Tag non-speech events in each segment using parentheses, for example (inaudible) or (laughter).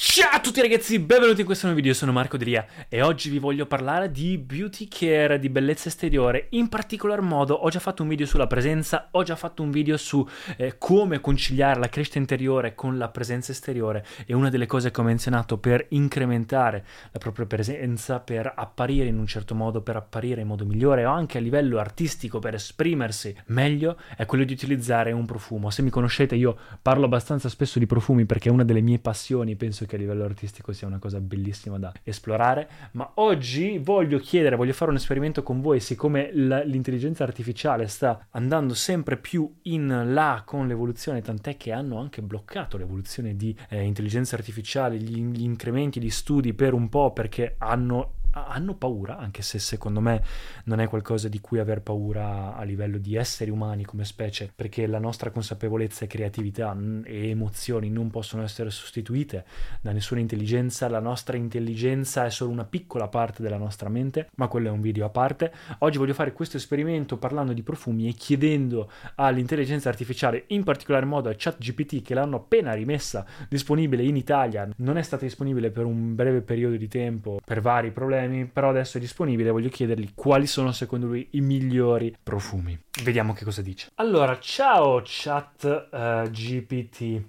Ciao a tutti ragazzi, benvenuti in questo nuovo video, sono Marco Delia e oggi vi voglio parlare di beauty care, di bellezza esteriore. In particolar modo ho già fatto un video sulla presenza, ho già fatto un video su eh, come conciliare la crescita interiore con la presenza esteriore e una delle cose che ho menzionato per incrementare la propria presenza, per apparire in un certo modo, per apparire in modo migliore o anche a livello artistico, per esprimersi meglio, è quello di utilizzare un profumo. Se mi conoscete io parlo abbastanza spesso di profumi perché è una delle mie passioni, penso che a livello artistico sia una cosa bellissima da esplorare, ma oggi voglio chiedere, voglio fare un esperimento con voi, siccome l'intelligenza artificiale sta andando sempre più in là con l'evoluzione, tant'è che hanno anche bloccato l'evoluzione di eh, intelligenza artificiale, gli, gli incrementi di studi per un po' perché hanno hanno paura, anche se secondo me non è qualcosa di cui aver paura a livello di esseri umani come specie, perché la nostra consapevolezza e creatività e emozioni non possono essere sostituite da nessuna intelligenza, la nostra intelligenza è solo una piccola parte della nostra mente, ma quello è un video a parte. Oggi voglio fare questo esperimento parlando di profumi e chiedendo all'intelligenza artificiale, in particolar modo a ChatGPT che l'hanno appena rimessa disponibile in Italia, non è stata disponibile per un breve periodo di tempo per vari problemi problemi, però adesso è disponibile, voglio chiedergli quali sono secondo lui i migliori profumi. Vediamo che cosa dice. Allora, ciao chat uh, GPT.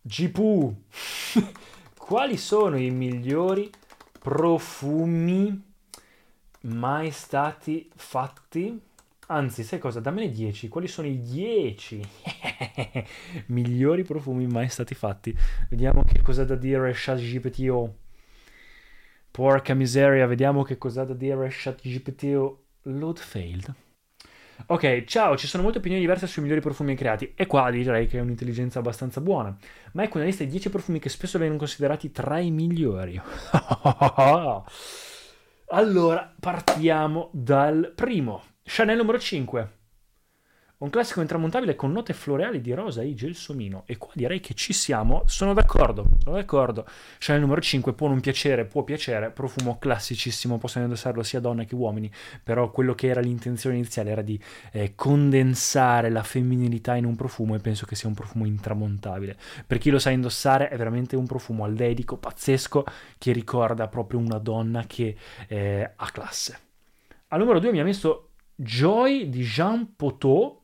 GPU. (laughs) quali sono i migliori profumi mai stati fatti? Anzi, sai cosa? Dammene 10. Quali sono i 10 (laughs) migliori profumi mai stati fatti? Vediamo che cosa da dire ChatGPT o Porca miseria, vediamo che cosa ha da dire ChatGPT o load failed. Ok, ciao, ci sono molte opinioni diverse sui migliori profumi creati e qua direi che è un'intelligenza abbastanza buona. Ma ecco una lista di 10 profumi che spesso vengono considerati tra i migliori. (laughs) allora, partiamo dal primo. Chanel numero 5. Un classico intramontabile con note floreali di rosa e gelsomino. E qua direi che ci siamo. Sono d'accordo, sono d'accordo. Chanel numero 5 può non piacere, può piacere. Profumo classicissimo, possono indossarlo sia donne che uomini. Però quello che era l'intenzione iniziale era di eh, condensare la femminilità in un profumo e penso che sia un profumo intramontabile. Per chi lo sa indossare è veramente un profumo al dedico, pazzesco, che ricorda proprio una donna che eh, ha classe. Al numero 2 mi ha messo Joy di Jean Poteau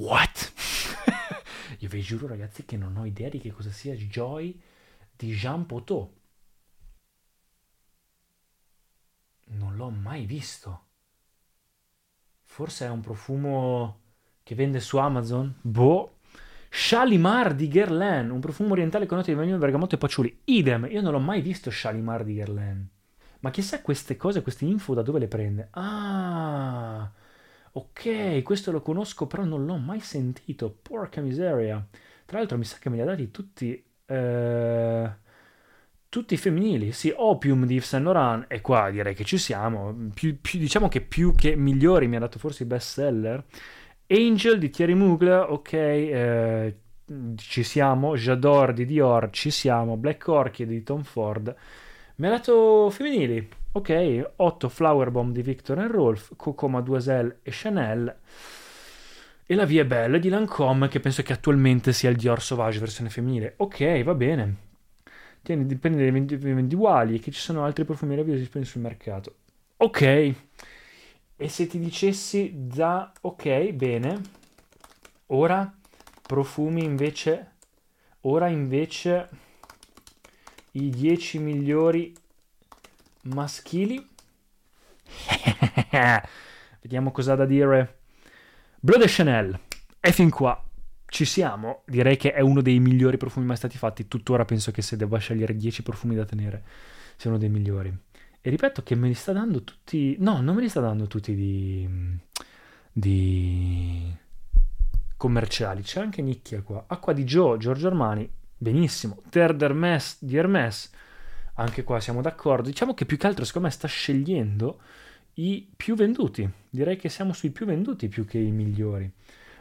What? (laughs) Io vi giuro ragazzi che non ho idea di che cosa sia Joy di Jean Poteau. Non l'ho mai visto. Forse è un profumo che vende su Amazon? Boh. Shalimar di Guerlain, un profumo orientale con note di vaniglia, bergamotto e patchouli. Idem, io non l'ho mai visto Shalimar di Guerlain. Ma chissà queste cose, queste info da dove le prende? Ah, Ok, questo lo conosco, però non l'ho mai sentito. Porca miseria. Tra l'altro mi sa che me li ha dati tutti... Eh, tutti femminili, sì, Opium di Yves Saint Laurent, e qua direi che ci siamo, più, più, diciamo che più che migliori mi ha dato forse i best seller. Angel di Thierry Mugler, ok, eh, ci siamo, J'adore di Dior, ci siamo, Black Orchid di Tom Ford, mi ha dato femminili, ok, 8 Flower Bomb di Victor and Rolf, Coco Mademoiselle e Chanel, e la Vie Belle di Lancome, che penso che attualmente sia il Dior Sauvage versione femminile, ok, va bene, Tieni, dipende dai individuali e che ci sono altri profumi meravigliosi disponibili sul mercato. Ok. E se ti dicessi da ok, bene. Ora profumi invece ora invece i 10 migliori maschili. (laughs) Vediamo cosa ha da dire. Bleu de Chanel. E fin qua ci siamo, direi che è uno dei migliori profumi mai stati fatti. Tuttora penso che se devo scegliere 10 profumi da tenere, sia uno dei migliori. E ripeto che me li sta dando tutti. No, non me li sta dando tutti di. di. commerciali. C'è anche nicchia qua. Acqua di Joe, Giorgio Armani, benissimo. Terre d'Hermes di Hermes, anche qua siamo d'accordo. Diciamo che più che altro, secondo me, sta scegliendo i più venduti. Direi che siamo sui più venduti più che i migliori.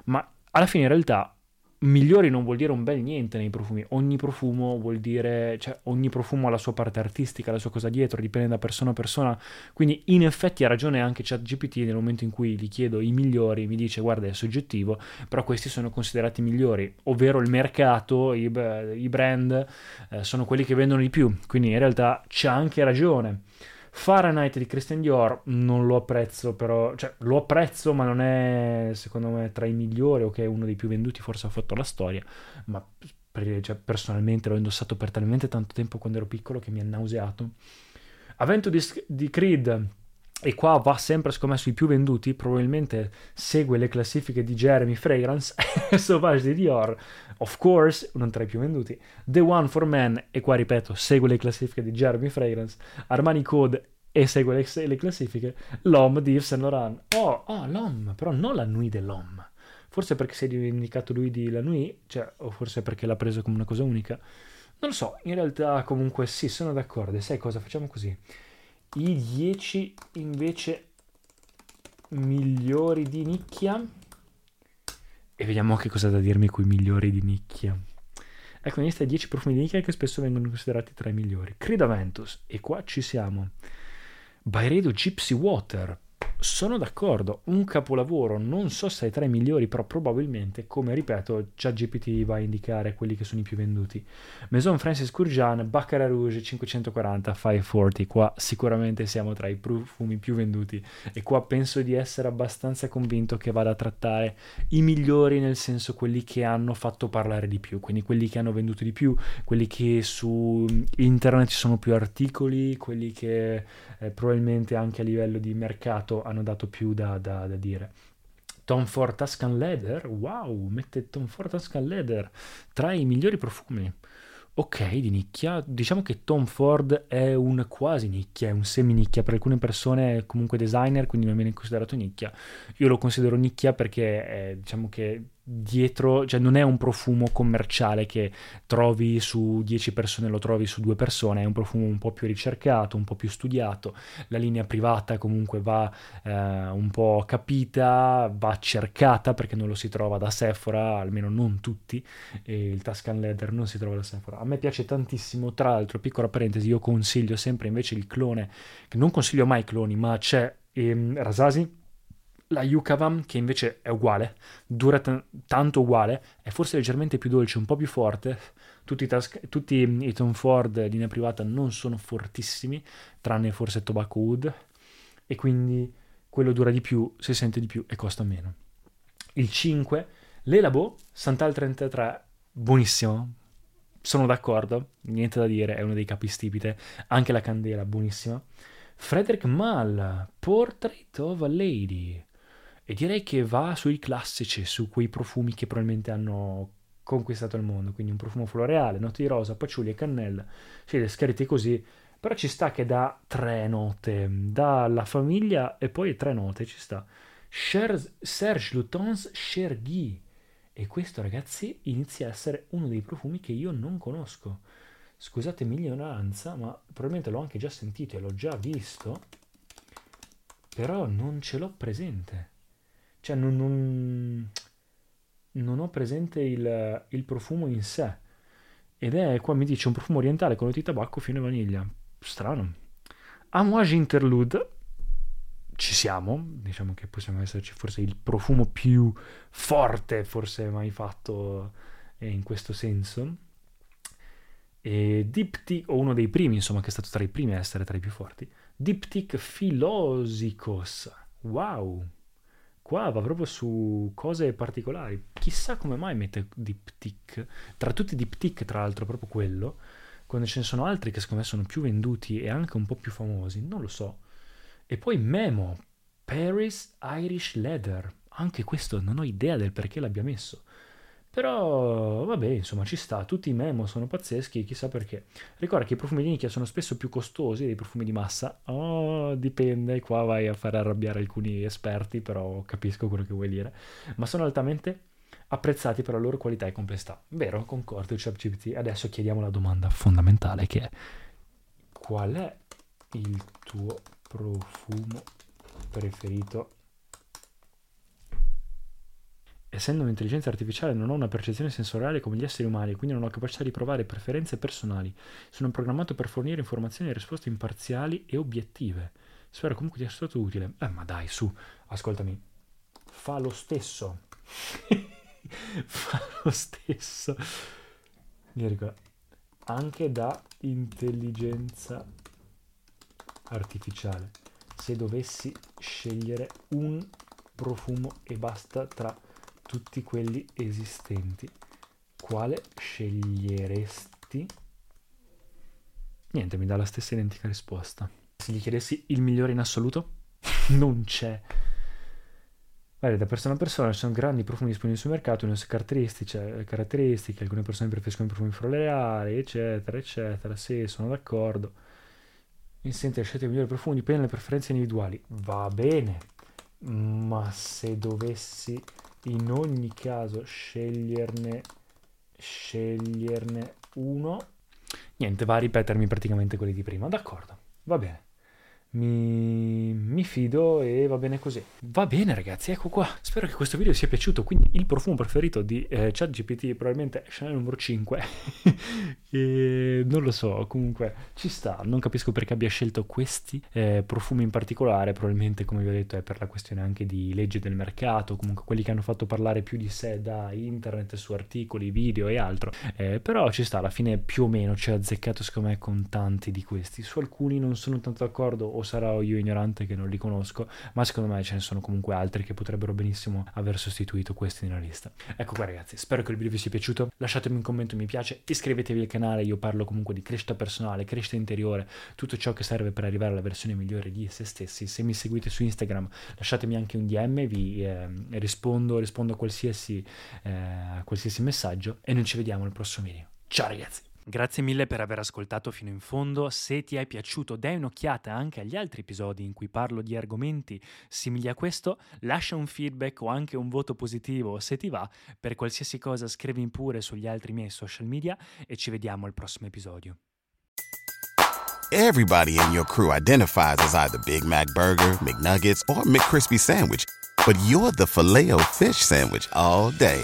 Ma alla fine in realtà migliori non vuol dire un bel niente nei profumi. Ogni profumo vuol dire, cioè ogni profumo ha la sua parte artistica, la sua cosa dietro, dipende da persona a persona. Quindi in effetti ha ragione anche ChatGPT nel momento in cui gli chiedo i migliori, mi dice guarda è soggettivo, però questi sono considerati migliori, ovvero il mercato, i, i brand eh, sono quelli che vendono di più. Quindi in realtà c'ha anche ragione. Fahrenheit di Christian Dior non lo apprezzo, però, cioè lo apprezzo, ma non è secondo me tra i migliori o che è uno dei più venduti, forse ha fatto la storia, ma cioè, personalmente l'ho indossato per talmente tanto tempo quando ero piccolo che mi ha nauseato. Avento di, di Creed e qua va sempre scommesso i più venduti, probabilmente segue le classifiche di Jeremy Fragrance, (laughs) Sauvage di Dior, of course, non tra i più venduti, The One for Men, e qua ripeto, segue le classifiche di Jeremy Fragrance, Armani Code e segue le, le classifiche, L'Homme di Yves Saint Laurent. Oh, oh, L'Homme, però non la Nuit dell'Homme. Forse perché si è indicato lui di la Nuit, cioè, o forse perché l'ha preso come una cosa unica. Non lo so, in realtà comunque sì, sono d'accordo. E sai cosa? Facciamo così i 10 invece migliori di nicchia. E vediamo che cosa da dirmi quei migliori di nicchia. Ecco in lista 10 profumi di nicchia che spesso vengono considerati tra i migliori. Creed Aventus e qua ci siamo. Byredo Gypsy Water sono d'accordo, un capolavoro, non so se è tra i migliori, però probabilmente, come ripeto, già GPT va a indicare quelli che sono i più venduti. Maison Francis Courjean, Baccarat Rouge 540, 540, qua sicuramente siamo tra i profumi più venduti e qua penso di essere abbastanza convinto che vada a trattare i migliori nel senso quelli che hanno fatto parlare di più, quindi quelli che hanno venduto di più, quelli che su internet ci sono più articoli, quelli che eh, probabilmente anche a livello di mercato hanno dato più da, da, da dire. Tom Ford Tuscan Leather, wow, mette Tom Ford Tuscan Leather tra i migliori profumi. Ok, di nicchia. Diciamo che Tom Ford è un quasi nicchia, è un semi nicchia. Per alcune persone è comunque designer, quindi non viene considerato nicchia. Io lo considero nicchia perché è, diciamo che dietro, cioè non è un profumo commerciale che trovi su 10 persone, lo trovi su due persone, è un profumo un po' più ricercato, un po' più studiato, la linea privata comunque va eh, un po' capita, va cercata perché non lo si trova da Sephora, almeno non tutti, il Tuscan Leather non si trova da Sephora. A me piace tantissimo, tra l'altro, piccola parentesi, io consiglio sempre invece il clone, che non consiglio mai cloni, ma c'è ehm, Rasasi, la Yukavam, che invece è uguale, dura t- tanto uguale, è forse leggermente più dolce, un po' più forte. Tutti i, tas- tutti i Tom Ford linea privata non sono fortissimi, tranne forse Tobacco Wood, e quindi quello dura di più, si sente di più e costa meno. Il 5, l'Elabo Santal 33, buonissimo, sono d'accordo, niente da dire, è uno dei capistipite, anche la candela, buonissima. Frederick Mall, Portrait of a Lady, e direi che va sui classici, su quei profumi che probabilmente hanno conquistato il mondo, quindi un profumo floreale, note di rosa, paciuli e cannella, sì, descritti così, però ci sta che dà tre note, dà la famiglia e poi tre note, ci sta. Serge Lutens Chergui, e questo ragazzi inizia a essere uno dei profumi che io non conosco. scusate l'ignoranza, ma probabilmente l'ho anche già sentito e l'ho già visto, però non ce l'ho presente. Cioè non, non, non ho presente il, il, profumo in sé. Ed è, qua mi dice, un profumo orientale con di tabacco, fino a vaniglia. Strano. Amouage Interlude. Ci siamo, diciamo che possiamo esserci forse il profumo più forte forse mai fatto in questo senso. E Diptyque, o uno dei primi, insomma, che è stato tra i primi a essere tra i più forti, Diptyque Philosicos. Wow! Qua va proprio su cose particolari. Chissà come mai mette Diptyque. Tra tutti i Diptyque, tra l'altro, proprio quello, quando ce ne sono altri che secondo me sono più venduti e anche un po' più famosi, non lo so. E poi Memo, Paris Irish Leather. Anche questo non ho idea del perché l'abbia messo. Però, vabbè, insomma, ci sta. Tutti i memo sono pazzeschi, chissà perché. Ricorda che i profumi di nicchia sono spesso più costosi dei profumi di massa. Oh, dipende, qua vai a fare arrabbiare alcuni esperti, però capisco quello che vuoi dire. Ma sono altamente apprezzati per la loro qualità e complessità. Vero, concordo, ChatGPT. Adesso chiediamo la domanda fondamentale che è qual è il tuo profumo preferito essendo un'intelligenza artificiale non ho una percezione sensoriale come gli esseri umani, quindi non ho capacità di provare preferenze personali. Sono programmato per fornire informazioni e risposte imparziali e obiettive. Spero comunque di essere stato utile. Eh, ma dai, su, ascoltami. Fa lo stesso. (laughs) Fa lo stesso. Mirko, anche da intelligenza artificiale. Se dovessi scegliere un profumo e basta tra tutti quelli esistenti, quale sceglieresti? Niente, mi dà la stessa identica risposta. Se gli chiedessi il migliore in assoluto, (laughs) non c'è. Guarda, da persona a persona ci sono grandi profumi disponibili sul mercato, le caratteristiche, caratteristiche, alcune persone preferiscono i profumi floreali, eccetera, eccetera. Sì, sono d'accordo. Mi senti, scegliete il migliore profumo, dipende dalle preferenze individuali. Va bene, ma se dovessi in ogni caso sceglierne, sceglierne uno. Niente, va a ripetermi praticamente quelli di prima. D'accordo, va bene mi, mi, fido e va bene così. Va bene ragazzi, ecco qua. Spero che questo video sia piaciuto. Quindi il profumo preferito di eh, ChatGPT probabilmente è Chanel numero 5. (laughs) e non lo so, comunque ci sta. Non capisco perché abbia scelto questi eh, profumi in particolare. Probabilmente, come vi ho detto, è per la questione anche di legge del mercato. Comunque quelli che hanno fatto parlare più di sé da internet su articoli, video e altro. Eh, però ci sta, alla fine più o meno ci ha azzeccato secondo me con tanti di questi. Su alcuni non sono tanto d'accordo o sarò io ignorante che non li conosco, ma secondo me ce ne sono comunque altri che potrebbero benissimo aver sostituito questi nella lista. Ecco qua ragazzi, spero che il video vi sia piaciuto, lasciatemi un commento mi piace, iscrivetevi al canale, io parlo comunque di crescita personale, crescita interiore, tutto ciò che serve per arrivare alla versione migliore di se stessi. Se mi seguite su Instagram lasciatemi anche un DM, vi eh, rispondo, rispondo a qualsiasi, eh, a qualsiasi messaggio e noi ci vediamo al prossimo video. Ciao ragazzi! Grazie mille per aver ascoltato fino in fondo. Se ti è piaciuto, dai un'occhiata anche agli altri episodi in cui parlo di argomenti simili a questo. Lascia un feedback o anche un voto positivo se ti va. Per qualsiasi cosa scrivi pure sugli altri miei social media e ci vediamo al prossimo episodio. Everybody in your crew identifies as either Big Mac Burger, McNuggets or McCrispy Sandwich, but you're the Filet-O-Fish Sandwich all day.